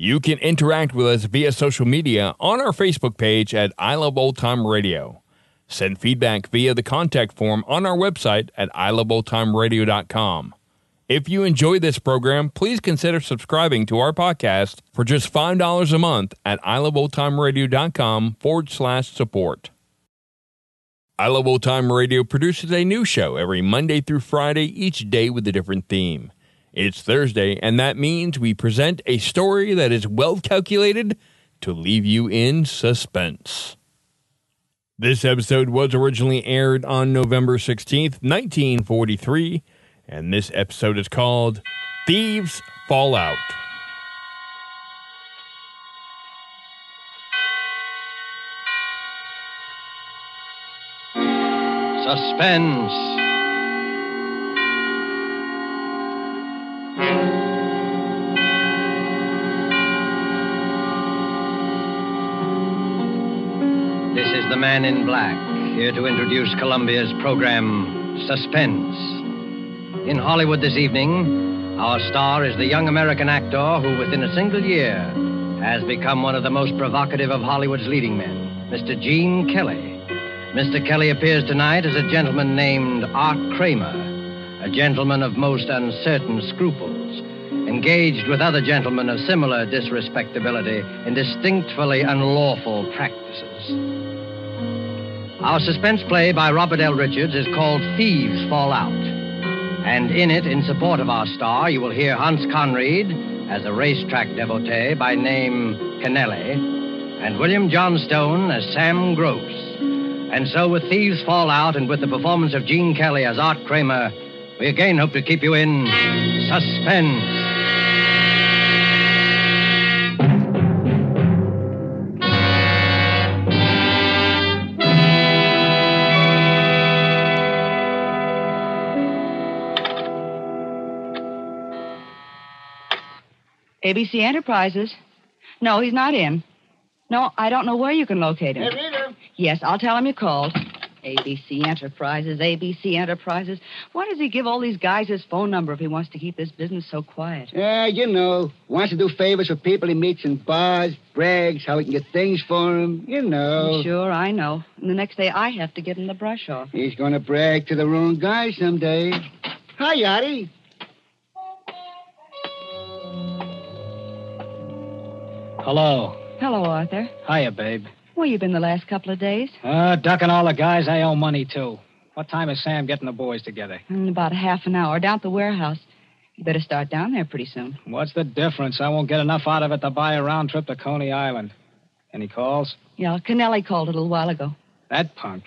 You can interact with us via social media on our Facebook page at I Love Old Time Radio. Send feedback via the contact form on our website at iloveoldtimeradio.com. If you enjoy this program, please consider subscribing to our podcast for just $5 a month at iloveoldtimeradio.com forward slash support. I Love Old Time Radio produces a new show every Monday through Friday, each day with a different theme. It's Thursday, and that means we present a story that is well calculated to leave you in suspense. This episode was originally aired on November 16th, 1943, and this episode is called Thieves Fall Out. Suspense. This is the man in black, here to introduce Columbia's program, Suspense. In Hollywood this evening, our star is the young American actor who, within a single year, has become one of the most provocative of Hollywood's leading men, Mr. Gene Kelly. Mr. Kelly appears tonight as a gentleman named Art Kramer, a gentleman of most uncertain scruples, engaged with other gentlemen of similar disrespectability in distinctly unlawful practices. Our suspense play by Robert L. Richards is called Thieves Fall Out. And in it, in support of our star, you will hear Hans Conried as a racetrack devotee by name Kennelly, and William Johnstone as Sam Gross. And so, with Thieves Fall Out and with the performance of Gene Kelly as Art Kramer, we again hope to keep you in suspense. ABC Enterprises. No, he's not in. No, I don't know where you can locate him. Rita. Yes, I'll tell him you called. ABC Enterprises, ABC Enterprises. Why does he give all these guys his phone number if he wants to keep this business so quiet? Yeah, you know. Wants to do favors for people he meets in bars, brags, how he can get things for him. You know. Sure, I know. And the next day I have to give him the brush off. He's going to brag to the wrong guy someday. Hi, Artie. Hello. Hello, Arthur. Hiya, babe. Where you been the last couple of days? Uh, ducking all the guys I owe money to. What time is Sam getting the boys together? In about a half an hour, down at the warehouse. You better start down there pretty soon. What's the difference? I won't get enough out of it to buy a round trip to Coney Island. Any calls? Yeah, Kennelly called a little while ago. That punk.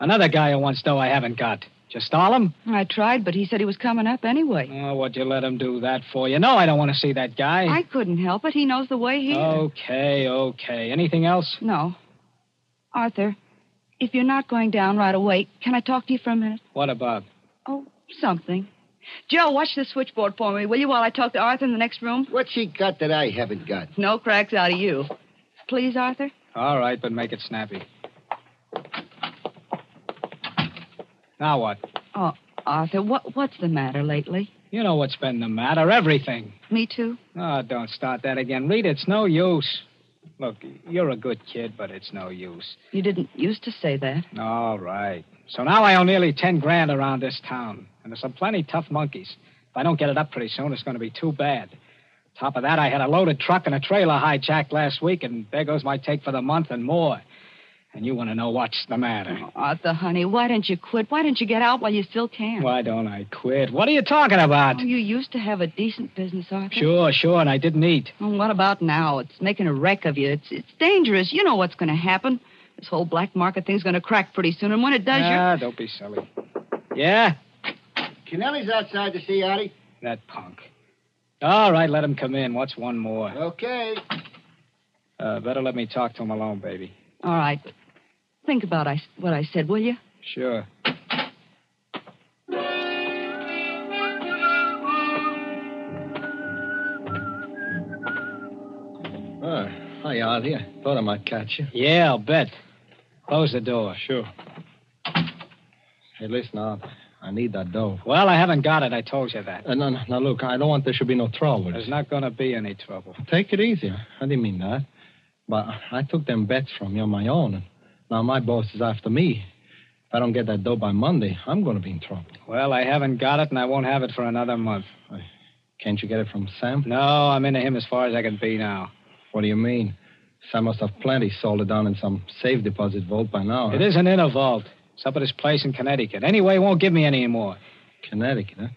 Another guy who wants dough I haven't got. Just stall him? I tried, but he said he was coming up anyway. Oh, what'd you let him do that for? You know I don't want to see that guy. I couldn't help it. He knows the way here. Okay, okay. Anything else? No. Arthur, if you're not going down right away, can I talk to you for a minute? What about? Oh, something. Joe, watch the switchboard for me, will you, while I talk to Arthur in the next room? What's he got that I haven't got? No cracks out of you. Please, Arthur? All right, but make it snappy. Now what? Oh, Arthur, what, what's the matter lately? You know what's been the matter. Everything. Me too? Oh, don't start that again. Reed, it's no use. Look, you're a good kid, but it's no use. You didn't used to say that. All right. So now I owe nearly ten grand around this town. And there's some plenty tough monkeys. If I don't get it up pretty soon, it's going to be too bad. Top of that, I had a loaded truck and a trailer hijacked last week, and there goes my take for the month and more. And you want to know what's the matter. Arthur, honey, why don't you quit? Why don't you get out while you still can? Why don't I quit? What are you talking about? Oh, you used to have a decent business, Arthur. Sure, sure, and I didn't eat. Well, what about now? It's making a wreck of you. It's it's dangerous. You know what's going to happen. This whole black market thing's going to crack pretty soon, and when it does, Ah, don't be silly. Yeah, Kennelly's outside to see Artie. that punk. All right, let him come in. What's one more? Okay. Uh, better let me talk to him alone, baby. All right. Think about I, what I said, will you? Sure. Oh, hi, Artie. I thought I might catch you. Yeah, I'll bet. Close the door. Sure. Hey, listen, Art. I need that dough. Well, I haven't got it. I told you that. Uh, no, no, now, look, I don't want there should be no trouble. There's not going to be any trouble. Take it easy. I didn't mean that. But I took them bets from you on my own, and now my boss is after me. If I don't get that dough by Monday, I'm going to be in trouble. Well, I haven't got it, and I won't have it for another month. Can't you get it from Sam? No, I'm into him as far as I can be now. What do you mean? Sam must have plenty sold it down in some safe deposit vault by now. It huh? isn't in a vault. It's up at his place in Connecticut. Anyway, he won't give me any more. Connecticut, huh?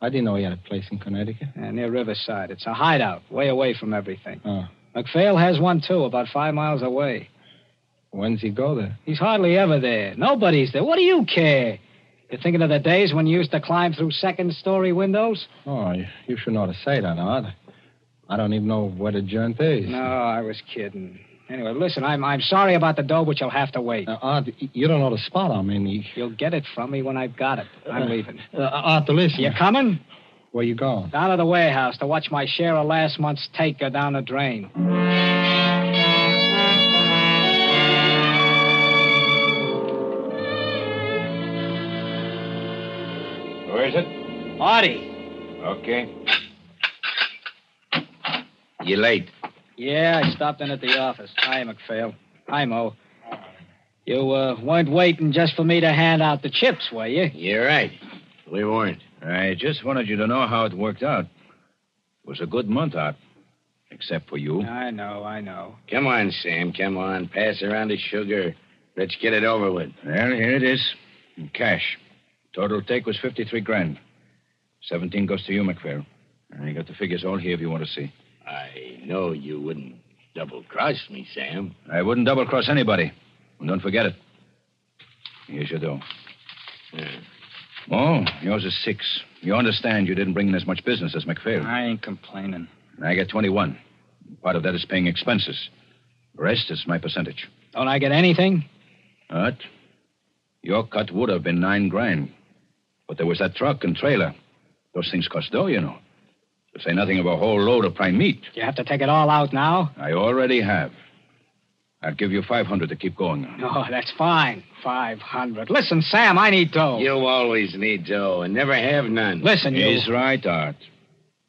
I didn't know he had a place in Connecticut. Uh, near Riverside. It's a hideout, way away from everything. Oh. McPhail has one, too, about five miles away. When's he go there? He's hardly ever there. Nobody's there. What do you care? You're thinking of the days when you used to climb through second story windows? Oh, you, you should know to say that, Art. I don't even know where the joint is. No, I was kidding. Anyway, listen, I'm I'm sorry about the dough, but you'll have to wait. Now, Art, you don't know the spot I'm in. You, You'll get it from me when I've got it. I'm leaving. uh, Art, listen. You coming? Where you going? Down to the warehouse to watch my share of last month's take go down the drain. Is it? Artie. Okay. You late? Yeah, I stopped in at the office. Hi, McPhail. Hi, Mo. You uh, weren't waiting just for me to hand out the chips, were you? You're right. We weren't. I just wanted you to know how it worked out. It was a good month out. Except for you. I know, I know. Come on, Sam. Come on. Pass around the sugar. Let's get it over with. Well, here it is. In cash. Total take was 53 grand. 17 goes to you, McPhail. I got the figures all here if you want to see. I know you wouldn't double cross me, Sam. I wouldn't double cross anybody. And don't forget it. Here's your dough. Oh, yours is six. You understand you didn't bring in as much business as McPhail. I ain't complaining. I get 21. Part of that is paying expenses. The rest is my percentage. Don't I get anything? What? Your cut would have been nine grand. But there was that truck and trailer. Those things cost dough, you know. To say nothing of a whole load of prime meat. You have to take it all out now? I already have. I'll give you 500 to keep going on. Oh, that's fine. 500. Listen, Sam, I need dough. You always need dough and never have none. Listen, you. He's right, Art.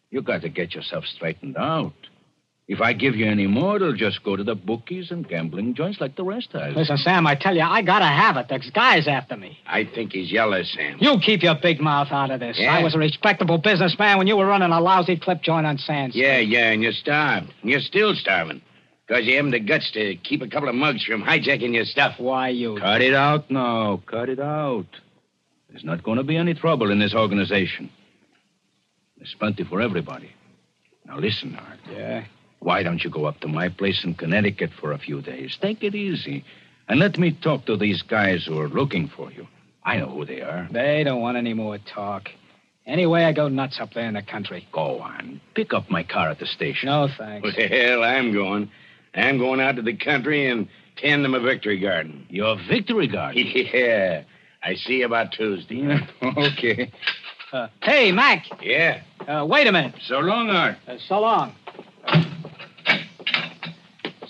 You got to get yourself straightened out. If I give you any more, it'll just go to the bookies and gambling joints like the rest has. Listen, Sam, I tell you, I gotta have it. There's guys after me. I think he's yellow, Sam. You keep your big mouth out of this. Yeah? I was a respectable businessman when you were running a lousy clip joint on Sands. Yeah, yeah, and you're starved. And you're still starving. Because you haven't the guts to keep a couple of mugs from hijacking your stuff. Why, you. Cut it out now. Cut it out. There's not going to be any trouble in this organization. There's plenty for everybody. Now listen, Art. Yeah? Why don't you go up to my place in Connecticut for a few days? Take it easy. And let me talk to these guys who are looking for you. I know who they are. They don't want any more talk. Anyway, I go nuts up there in the country. Go on. Pick up my car at the station. No, thanks. Well, I'm going. I'm going out to the country and tend them a victory garden. Your victory garden. Yeah. I see you about Tuesday. okay. Uh, hey, Mac. Yeah. Uh, wait a minute. So long, Art. Uh, so long.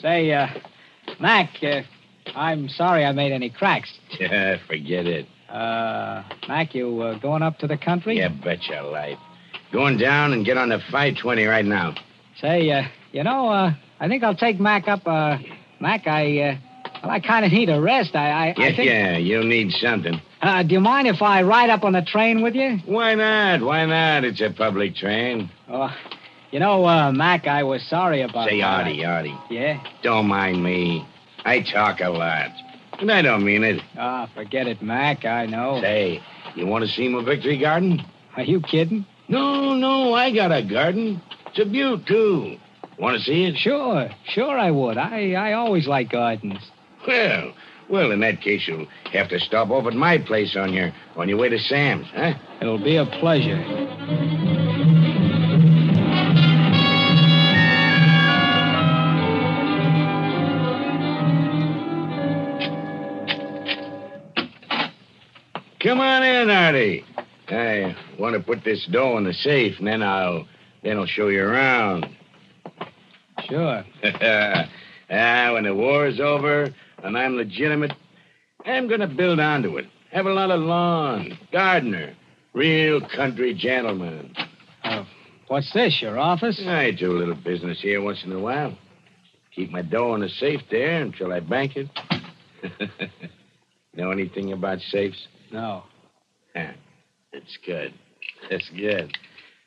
Say, uh, Mac, uh, I'm sorry I made any cracks. Yeah, forget it. Uh, Mac, you uh, going up to the country? Yeah, bet your life. Going down and get on the 520 right now. Say, uh, you know, uh, I think I'll take Mac up. Uh, Mac, I, uh, well, I kind of need a rest. I, I, Yeah, I think. yeah, you'll need something. Uh, do you mind if I ride up on the train with you? Why not? Why not? It's a public train. Oh, you know, uh, Mac, I was sorry about. Say, that. Artie, Artie, Yeah. don't mind me. I talk a lot. And I don't mean it. Ah, forget it, Mac. I know. Say, you want to see my victory garden? Are you kidding? No, no, I got a garden. It's a beaut, too. Want to see it? Sure, sure I would. I, I always like gardens. Well, well, in that case, you'll have to stop off at my place on your on your way to Sam's, huh? It'll be a pleasure. In, Artie. I want to put this dough in the safe, and then I'll then I'll show you around. Sure. ah, when the war is over and I'm legitimate, I'm going to build onto it. Have a lot of lawn, gardener, real country gentleman. Uh, what's this, your office? I do a little business here once in a while. Keep my dough in the safe there until I bank it. know anything about safes? No. Huh. That's good. That's good.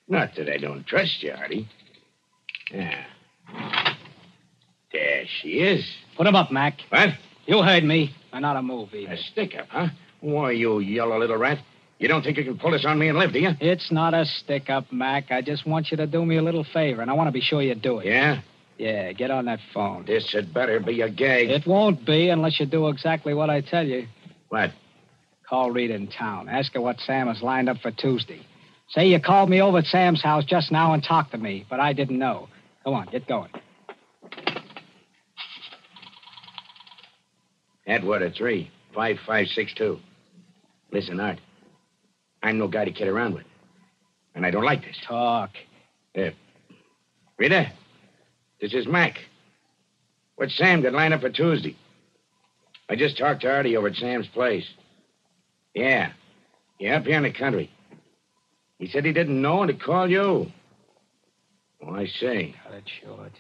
Not that I don't trust you, Artie. Yeah. There she is. Put him up, Mac. What? You heard me. I'm not a move either. A stick up, huh? Why, you yellow little rat. You don't think you can pull this on me and live, do you? It's not a stick up, Mac. I just want you to do me a little favor, and I want to be sure you do it. Yeah? Yeah, get on that phone. This had better be a gag. It won't be unless you do exactly what I tell you. What? Call Rita in town. Ask her what Sam has lined up for Tuesday. Say you called me over at Sam's house just now and talked to me, but I didn't know. Go on, get going. Atwater 3, 5562. Listen, Art. I'm no guy to kid around with. And I don't like this. Talk. Yeah. Rita, this is Mac. What's Sam got lined up for Tuesday? I just talked to Artie over at Sam's place. Yeah. Yeah, up here in the country. He said he didn't know and to call you. Oh, I say. Cut it short.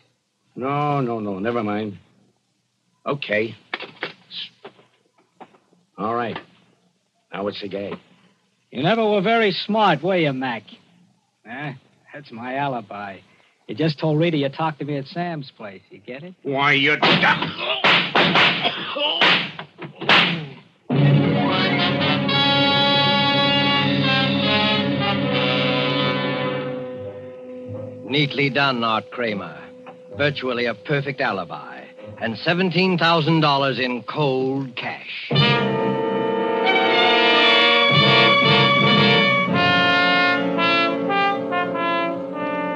No, no, no. Never mind. Okay. All right. Now what's the gag? You never were very smart, were you, Mac? Eh? That's my alibi. You just told Rita you talked to me at Sam's place. You get it? Why, you... Neatly done, Art Kramer. Virtually a perfect alibi. And $17,000 in cold cash.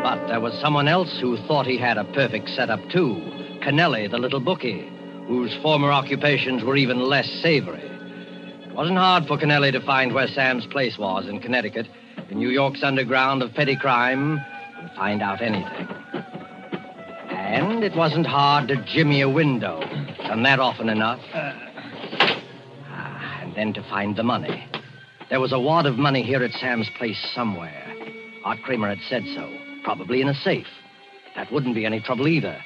But there was someone else who thought he had a perfect setup, too. Kennelly, the little bookie, whose former occupations were even less savory. It wasn't hard for Kennelly to find where Sam's place was in Connecticut, in New York's underground of petty crime, and find out anything. And it wasn't hard to jimmy a window. Done that often enough. Ah, and then to find the money. There was a wad of money here at Sam's place somewhere. Art Kramer had said so. Probably in a safe. That wouldn't be any trouble either.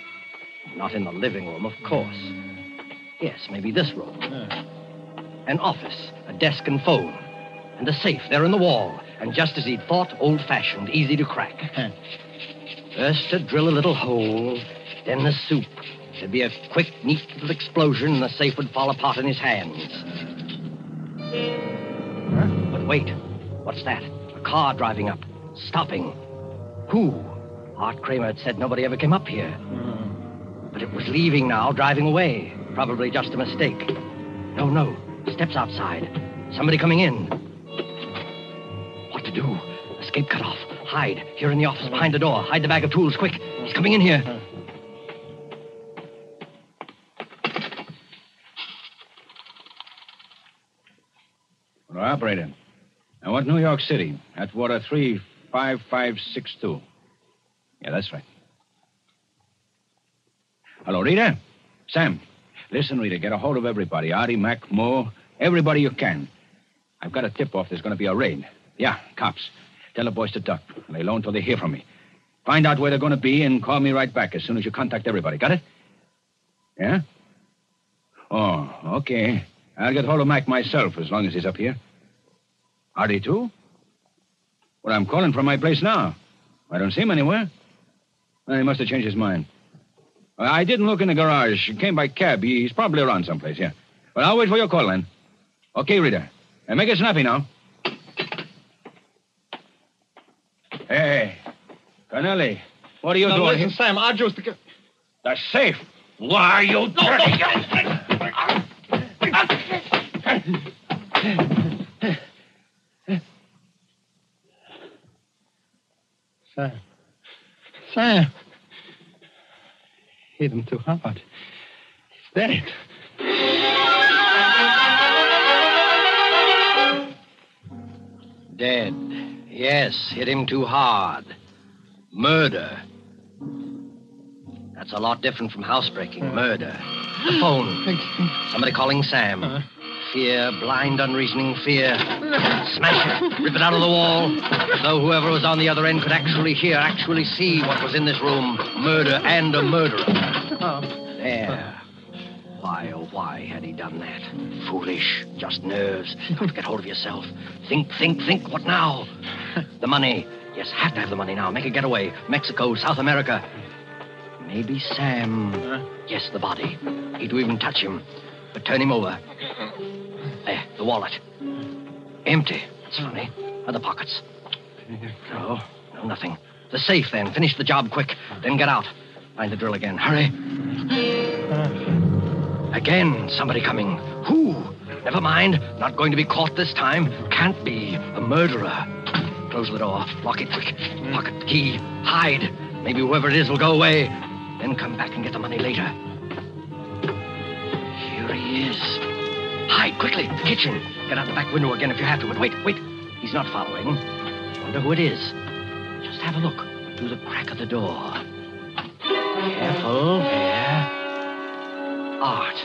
Not in the living room, of course. Yes, maybe this room. An office, a desk and phone, and a safe there in the wall. And just as he'd thought, old fashioned, easy to crack. First to drill a little hole, then the soup. There'd be a quick, neat little explosion, and the safe would fall apart in his hands. But wait, what's that? A car driving up, stopping. Who? Art Kramer had said nobody ever came up here. Hmm. But it was leaving now, driving away. Probably just a mistake. No, no. Steps outside. Somebody coming in. Do? Escape cut off. Hide. Here in the office behind the door. Hide the bag of tools, quick. He's coming in here. Well, operator. I want New York City. Atwater 35562. Yeah, that's right. Hello, Rita? Sam. Listen, Rita, get a hold of everybody. Artie, Mac, Moore, everybody you can. I've got a tip-off there's going to be a raid. Yeah, cops. Tell the boys to duck. Lay low until they hear from me. Find out where they're going to be and call me right back as soon as you contact everybody. Got it? Yeah? Oh, okay. I'll get hold of Mac myself as long as he's up here. Artie, too? Well, I'm calling from my place now. I don't see him anywhere. Well, he must have changed his mind. Well, I didn't look in the garage. He came by cab. He's probably around someplace, yeah. Well, I'll wait for your call then. Okay, Rita. And make it snappy now. Hey, Kennelly, what are you Now, doing? listen, Sam, I just... The safe. Why are you Sam. Sam. Hit him too hard. He's dead. Dead. Yes, hit him too hard. Murder. That's a lot different from housebreaking. Murder. The phone. Somebody calling Sam. Uh-huh. Fear, blind, unreasoning fear. Smash it. Rip it out of the wall. Though whoever was on the other end could actually hear, actually see what was in this room. Murder and a murderer. Um, there. Why, oh, why had he done that? Foolish. Just nerves. Don't get hold of yourself. Think, think, think. What now? The money. Yes, have to have the money now. Make a getaway. Mexico, South America. Maybe Sam. Yes, the body. He'd even touch him. But turn him over. There, the wallet. Empty. That's funny. Other pockets. No, no, nothing. The safe, then. Finish the job quick. Then get out. Find the drill again. Hurry. Again, somebody coming. Who? Never mind. Not going to be caught this time. Can't be. A murderer. Close the door. Lock it quick. Hmm. Pocket the key. Hide. Maybe whoever it is will go away. Then come back and get the money later. Here he is. Hide quickly. The kitchen. Get out the back window again if you have to. But wait, wait. He's not following. Wonder who it is. Just have a look through the crack of the door. Careful. Art.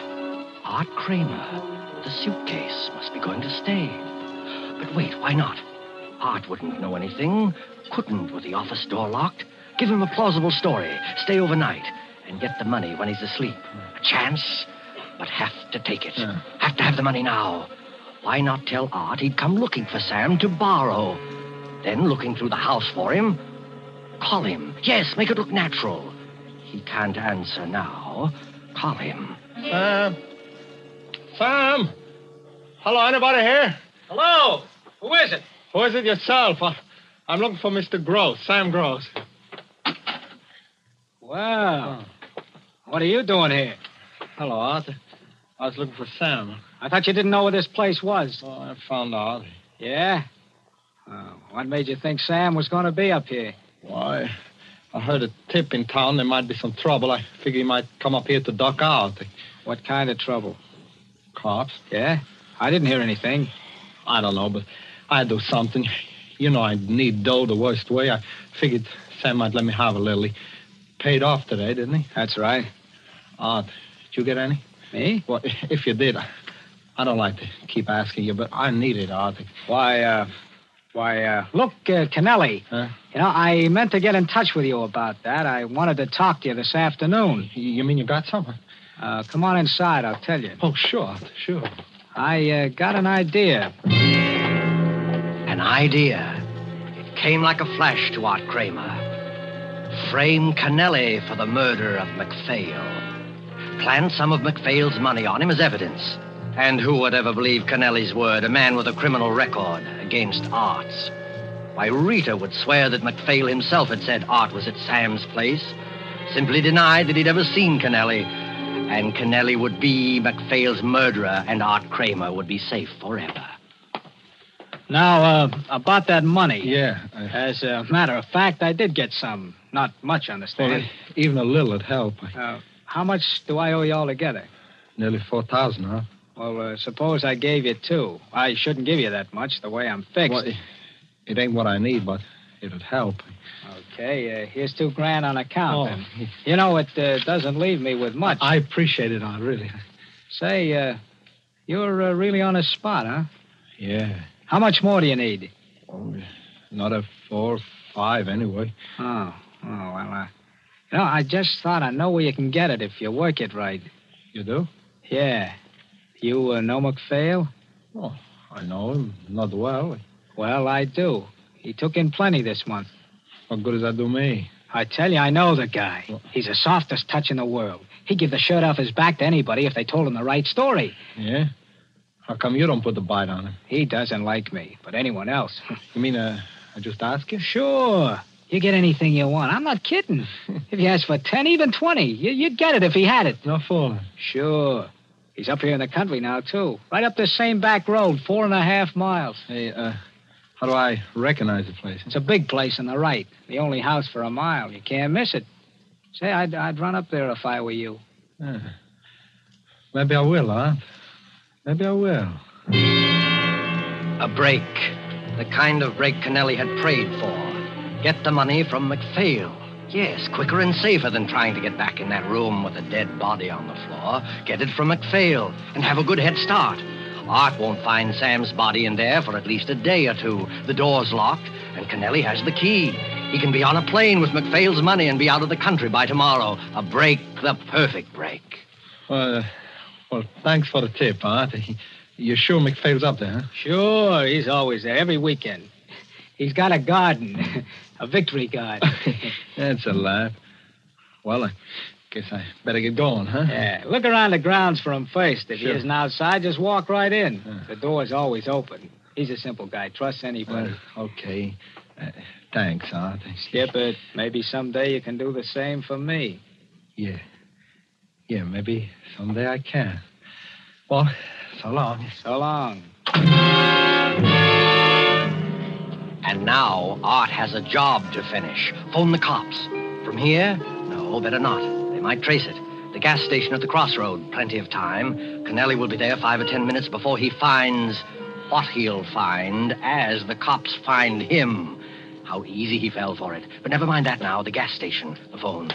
Art Kramer. The suitcase must be going to stay. But wait, why not? Art wouldn't know anything. Couldn't with the office door locked. Give him a plausible story. Stay overnight and get the money when he's asleep. A chance, but have to take it. Hmm. Have to have the money now. Why not tell Art he'd come looking for Sam to borrow? Then, looking through the house for him, call him. Yes, make it look natural. He can't answer now. Call him. Sam? Sam? Hello, anybody here? Hello. Who is it? Who is it yourself? I'm looking for Mr. Gross, Sam Gross. Well, oh. what are you doing here? Hello, Arthur. I was looking for Sam. I thought you didn't know where this place was. Oh, I found out. Yeah? Oh, what made you think Sam was going to be up here? Why? I heard a tip in town there might be some trouble. I figured he might come up here to duck out. What kind of trouble? Cops? Yeah? I didn't hear anything. I don't know, but I'd do something. You know, I need dough the worst way. I figured Sam might let me have a little. He paid off today, didn't he? That's right. Art, did you get any? Me? Well, if you did, I don't like to keep asking you, but I need it, Art. Why, uh, why, uh, look, uh, Kennelly. Huh? You know, I meant to get in touch with you about that. I wanted to talk to you this afternoon. You mean you got something? Uh, come on inside, I'll tell you. Oh, sure, sure. I uh, got an idea. An idea. It came like a flash to Art Kramer. Frame Kennelly for the murder of MacPhail. Plant some of MacPhail's money on him as evidence. And who would ever believe Kennelly's word, a man with a criminal record, against Art's? Why, Rita would swear that MacPhail himself had said Art was at Sam's place. Simply denied that he'd ever seen Kennelly. And Kennelly would be MacPhail's murderer, and Art Kramer would be safe forever. Now, uh, about that money. Yeah. I, As a matter of fact, I did get some. Not much, well, understand. even a little would help. Uh, how much do I owe you altogether? Nearly 4000 huh? Well, uh, suppose I gave you two. I shouldn't give you that much, the way I'm fixed. Well, it, it ain't what I need, but it'd help. Okay, uh, here's two grand on account. Oh. You know, it uh, doesn't leave me with much. I appreciate it, Art, really. Say, uh, you're uh, really on a spot, huh? Yeah. How much more do you need? Oh, Another four, five, anyway. Oh, oh, well, uh, you know, I just thought I know where you can get it if you work it right. You do? Yeah. You uh, know McPhail? Oh, I know him. Not well. Well, I do. He took in plenty this month. What good does that do me? I tell you, I know the guy. He's the softest touch in the world. He'd give the shirt off his back to anybody if they told him the right story. Yeah? How come you don't put the bite on him? He doesn't like me, but anyone else. You mean, uh, I just ask you? Sure. You get anything you want. I'm not kidding. if you ask for 10, even 20, you, you'd get it if he had it. No fooling. Sure. He's up here in the country now, too. Right up this same back road, four and a half miles. Hey, uh, how do I recognize the place? It's a big place on the right. The only house for a mile. You can't miss it. Say, I'd, I'd run up there if I were you. Yeah. Maybe I will, huh? Maybe I will. A break. The kind of break Kennelly had prayed for. Get the money from McPhail. Yes, quicker and safer than trying to get back in that room with a dead body on the floor. Get it from McPhail and have a good head start. Art won't find Sam's body in there for at least a day or two. The door's locked, and Kennelly has the key. He can be on a plane with McPhail's money and be out of the country by tomorrow. A break, the perfect break. Well, uh, well, thanks for the tip, Art. You're sure McPhail's up there, huh? Sure, he's always there every weekend. He's got a garden, a victory garden. That's a laugh. Well, I guess I better get going, huh? Yeah, look around the grounds for him first. If Sure. he isn't outside, just walk right in. The door's always open. He's a simple guy. Trust anybody. Uh, okay. Uh, thanks, Art. Skip it. Maybe someday you can do the same for me. Yeah. Yeah, maybe someday I can. Well, so long. So long. And now Art has a job to finish. Phone the cops. From here? No, better not. Might trace it. The gas station at the crossroad. Plenty of time. Kennelly will be there five or ten minutes before he finds what he'll find as the cops find him. How easy he fell for it. But never mind that now. The gas station. The phone.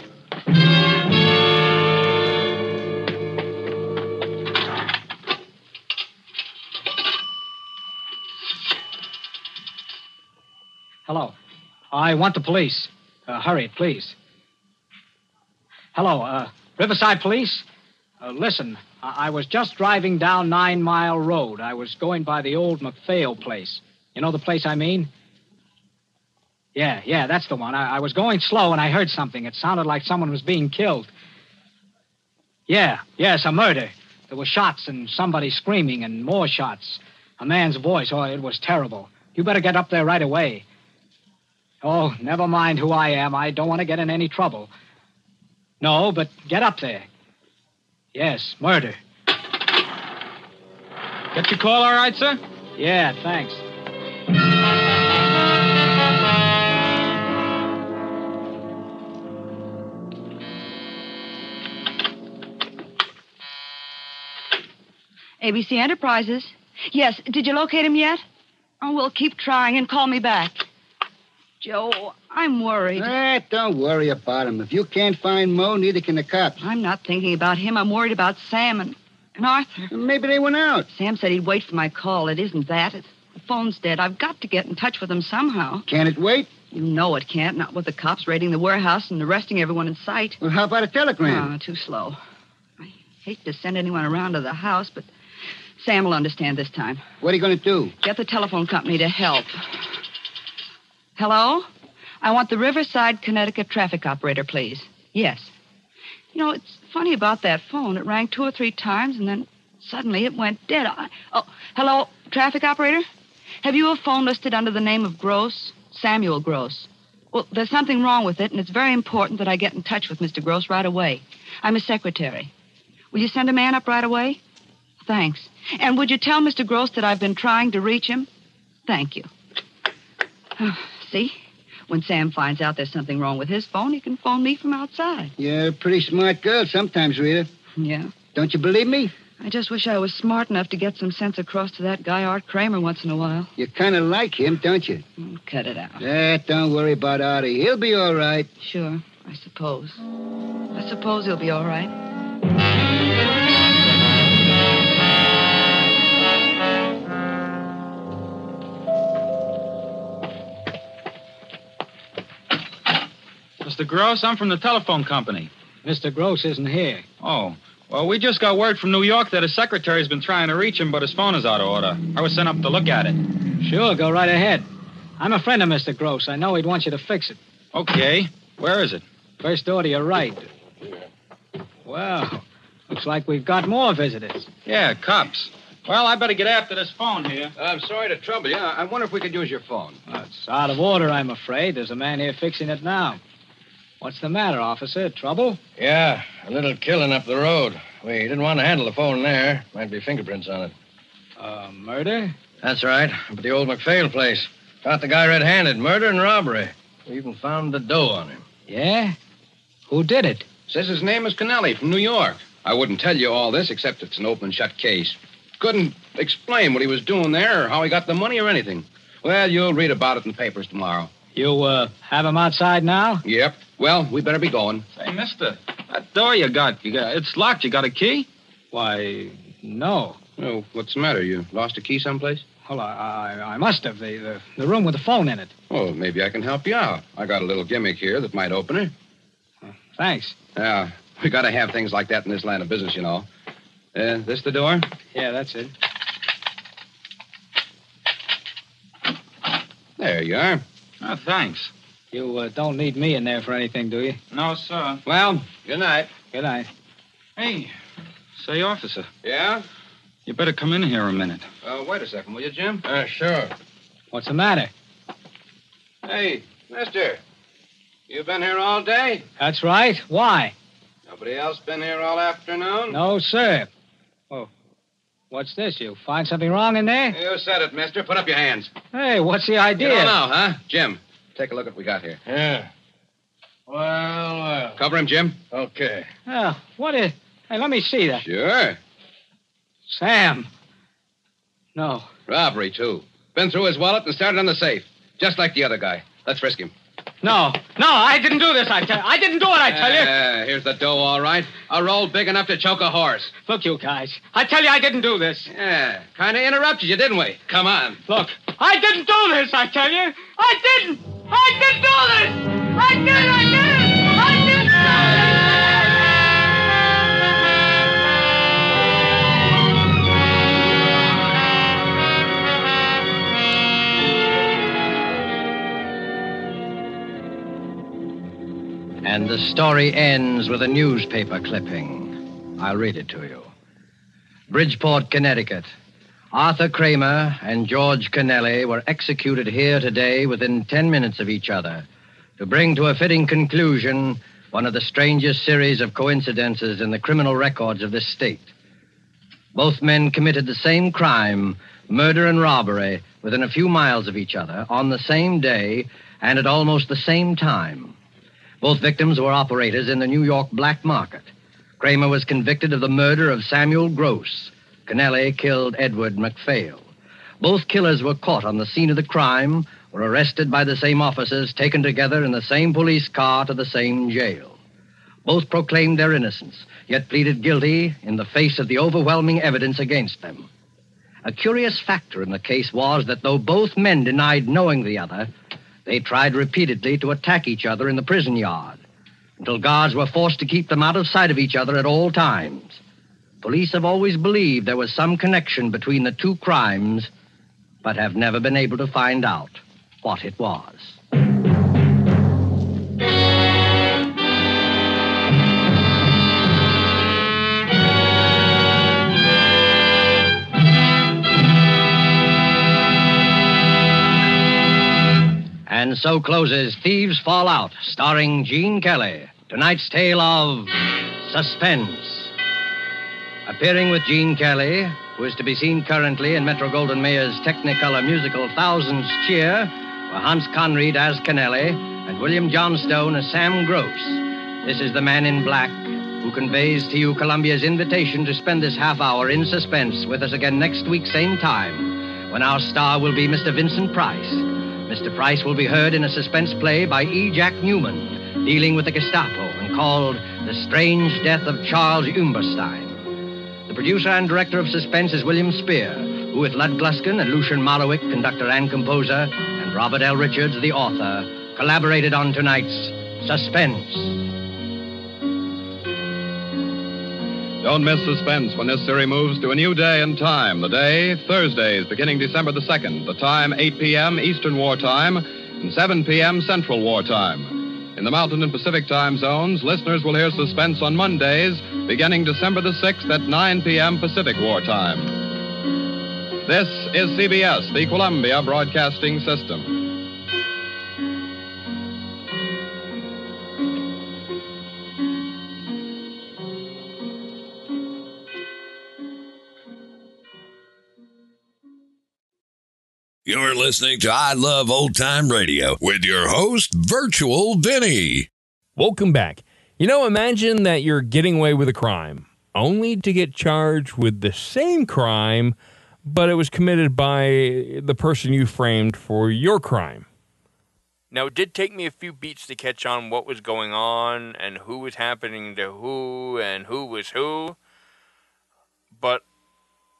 Hello. I want the police. Uh, hurry, please. Hello, uh, Riverside Police? Uh, listen, I-, I was just driving down Nine Mile Road. I was going by the old McPhail place. You know the place I mean? Yeah, yeah, that's the one. I, I was going slow and I heard something. It sounded like someone was being killed. Yeah, yes, a murder. There were shots and somebody screaming and more shots. A man's voice. Oh, it was terrible. You better get up there right away. Oh, never mind who I am. I don't want to get in any trouble. No, but get up there. Yes, murder. Get your call all right, sir? Yeah, thanks. ABC Enterprises. Yes, did you locate him yet? Oh, well, keep trying and call me back. Joe, I'm worried. Eh, don't worry about him. If you can't find Mo, neither can the cops. I'm not thinking about him. I'm worried about Sam and, and Arthur. Maybe they went out. Sam said he'd wait for my call. It isn't that. It, the phone's dead. I've got to get in touch with him somehow. Can it wait? You know it can't. Not with the cops raiding the warehouse and arresting everyone in sight. Well, how about a telegram? Ah, too slow. I hate to send anyone around to the house, but Sam will understand this time. What are you going to do? Get the telephone company to help. Hello? I want the Riverside, Connecticut traffic operator, please. Yes. You know, it's funny about that phone. It rang two or three times, and then suddenly it went dead. I, oh, hello, traffic operator? Have you a phone listed under the name of Gross? Samuel Gross. Well, there's something wrong with it, and it's very important that I get in touch with Mr. Gross right away. I'm his secretary. Will you send a man up right away? Thanks. And would you tell Mr. Gross that I've been trying to reach him? Thank you. See? When Sam finds out there's something wrong with his phone, he can phone me from outside. You're a pretty smart girl sometimes, Rita. Yeah. Don't you believe me? I just wish I was smart enough to get some sense across to that guy Art Kramer once in a while. You kind of like him, don't you? Oh, cut it out. Eh, don't worry about Artie. He'll be all right. Sure, I suppose. I suppose he'll be all right. Mr. Gross, I'm from the telephone company. Mr. Gross isn't here. Oh. Well, we just got word from New York that his secretary's been trying to reach him, but his phone is out of order. I was sent up to look at it. Sure, go right ahead. I'm a friend of Mr. Gross. I know he'd want you to fix it. Okay. Where is it? First door to your right. Well, looks like we've got more visitors. Yeah, cops. Well, I better get after this phone here. I'm sorry to trouble you. I wonder if we could use your phone. Well, it's out of order, I'm afraid. There's a man here fixing it now. What's the matter, officer? Trouble? Yeah, a little killing up the road. We didn't want to handle the phone there. Might be fingerprints on it. Uh, murder? That's right. Up at the old McPhail place. Caught the guy red-handed. Murder and robbery. We even found the dough on him. Yeah? Who did it? Says his name is Kennelly from New York. I wouldn't tell you all this except it's an open and shut case. Couldn't explain what he was doing there or how he got the money or anything. Well, you'll read about it in the papers tomorrow. You, uh, have him outside now? Yep. Well, we better be going. Hey, mister, that door you got, you got it's locked. You got a key? Why, no. Oh, what's the matter? You lost a key someplace? Well, I, I, I must have. The, the, the room with the phone in it. Oh, maybe I can help you out. I got a little gimmick here that might open it. Thanks. Yeah, we got to have things like that in this line of business, you know. Uh, this the door? Yeah, that's it. There you are. Oh, thanks. You uh, don't need me in there for anything, do you? No, sir. Well, good night. Good night. Hey, say, officer, Yeah? you better come in here a minute. Uh, wait a second, will you, Jim? Uh, sure. What's the matter? Hey, mister. You've been here all day? That's right. Why? Nobody else been here all afternoon? No, sir. What's this? You find something wrong in there? You said it, mister. Put up your hands. Hey, what's the idea? You don't know, huh? Jim, take a look at what we got here. Yeah. Well, well. Cover him, Jim. Okay. Oh, what is... Hey, let me see that. Sure. Sam. No. Robbery, too. Been through his wallet and started on the safe. Just like the other guy. Let's frisk him. No. No, I didn't do this, I tell you. I didn't do it, I tell you. Uh, here's the dough, all right. A roll big enough to choke a horse. Look, you guys. I tell you, I didn't do this. Yeah, kind of interrupted you, didn't we? Come on. Look, I didn't do this, I tell you. I didn't. I didn't do this. I did, I did. And the story ends with a newspaper clipping. I'll read it to you. Bridgeport, Connecticut. Arthur Kramer and George Kennelly were executed here today within 10 minutes of each other to bring to a fitting conclusion one of the strangest series of coincidences in the criminal records of this state. Both men committed the same crime, murder and robbery, within a few miles of each other on the same day and at almost the same time. Both victims were operators in the New York black market. Kramer was convicted of the murder of Samuel Gross. Kennelly killed Edward McPhail. Both killers were caught on the scene of the crime, were arrested by the same officers, taken together in the same police car to the same jail. Both proclaimed their innocence, yet pleaded guilty in the face of the overwhelming evidence against them. A curious factor in the case was that though both men denied knowing the other, they tried repeatedly to attack each other in the prison yard until guards were forced to keep them out of sight of each other at all times. Police have always believed there was some connection between the two crimes, but have never been able to find out what it was. And so closes Thieves Fall Out, starring Gene Kelly. Tonight's tale of suspense. Appearing with Gene Kelly, who is to be seen currently in Metro Goldwyn Mayer's Technicolor musical Thousands Cheer, were Hans Conried as Kennelly and William Johnstone as Sam Gross. This is the man in black who conveys to you Columbia's invitation to spend this half hour in suspense with us again next week, same time, when our star will be Mr. Vincent Price. Mr. Price will be heard in a suspense play by E. Jack Neuman, dealing with the Gestapo and called The Strange Death of Charles Umberstein. The producer and director of suspense is William Spier, who, with Lud Gluskin and Lucien Moraweck, conductor and composer, and Robert L. Richards, the author, collaborated on tonight's Suspense. Don't miss suspense when this series moves to a new day and time. The day, Thursdays, beginning December the 2nd. The time, 8 p.m. Eastern War Time and 7 p.m. Central War Time. In the Mountain and Pacific time zones, listeners will hear suspense on Mondays, beginning December the 6th at 9 p.m. Pacific War Time. This is CBS, the Columbia Broadcasting System. You're listening to I Love Old Time Radio with your host, Virtual Vinny. Welcome back. You know, imagine that you're getting away with a crime, only to get charged with the same crime but it was committed by the person you framed for your crime. Now, it did take me a few beats to catch on what was going on and who was happening to who and who was who. But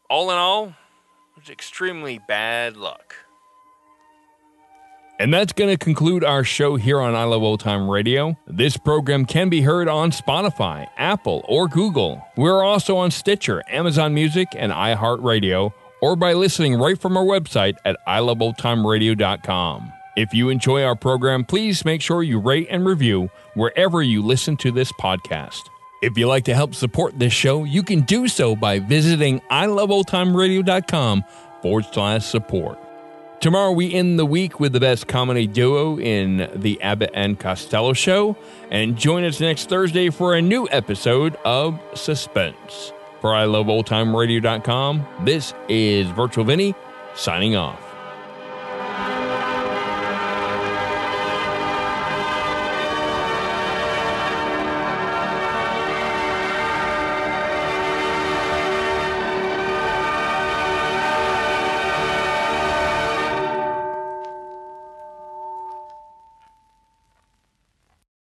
all in all, extremely bad luck. And that's going to conclude our show here on I Love Old Time Radio. This program can be heard on Spotify, Apple, or Google. We're also on Stitcher, Amazon Music, and iHeartRadio, or by listening right from our website at iloveoldtimeradio.com. If you enjoy our program, please make sure you rate and review wherever you listen to this podcast. If you'd like to help support this show, you can do so by visiting iloveoldtimeradio.com forward slash support. Tomorrow we end the week with the best comedy duo in the Abbott and Costello show, and join us next Thursday for a new episode of Suspense. For iloveoldtimeradio.com, this is Virtual Vinny signing off.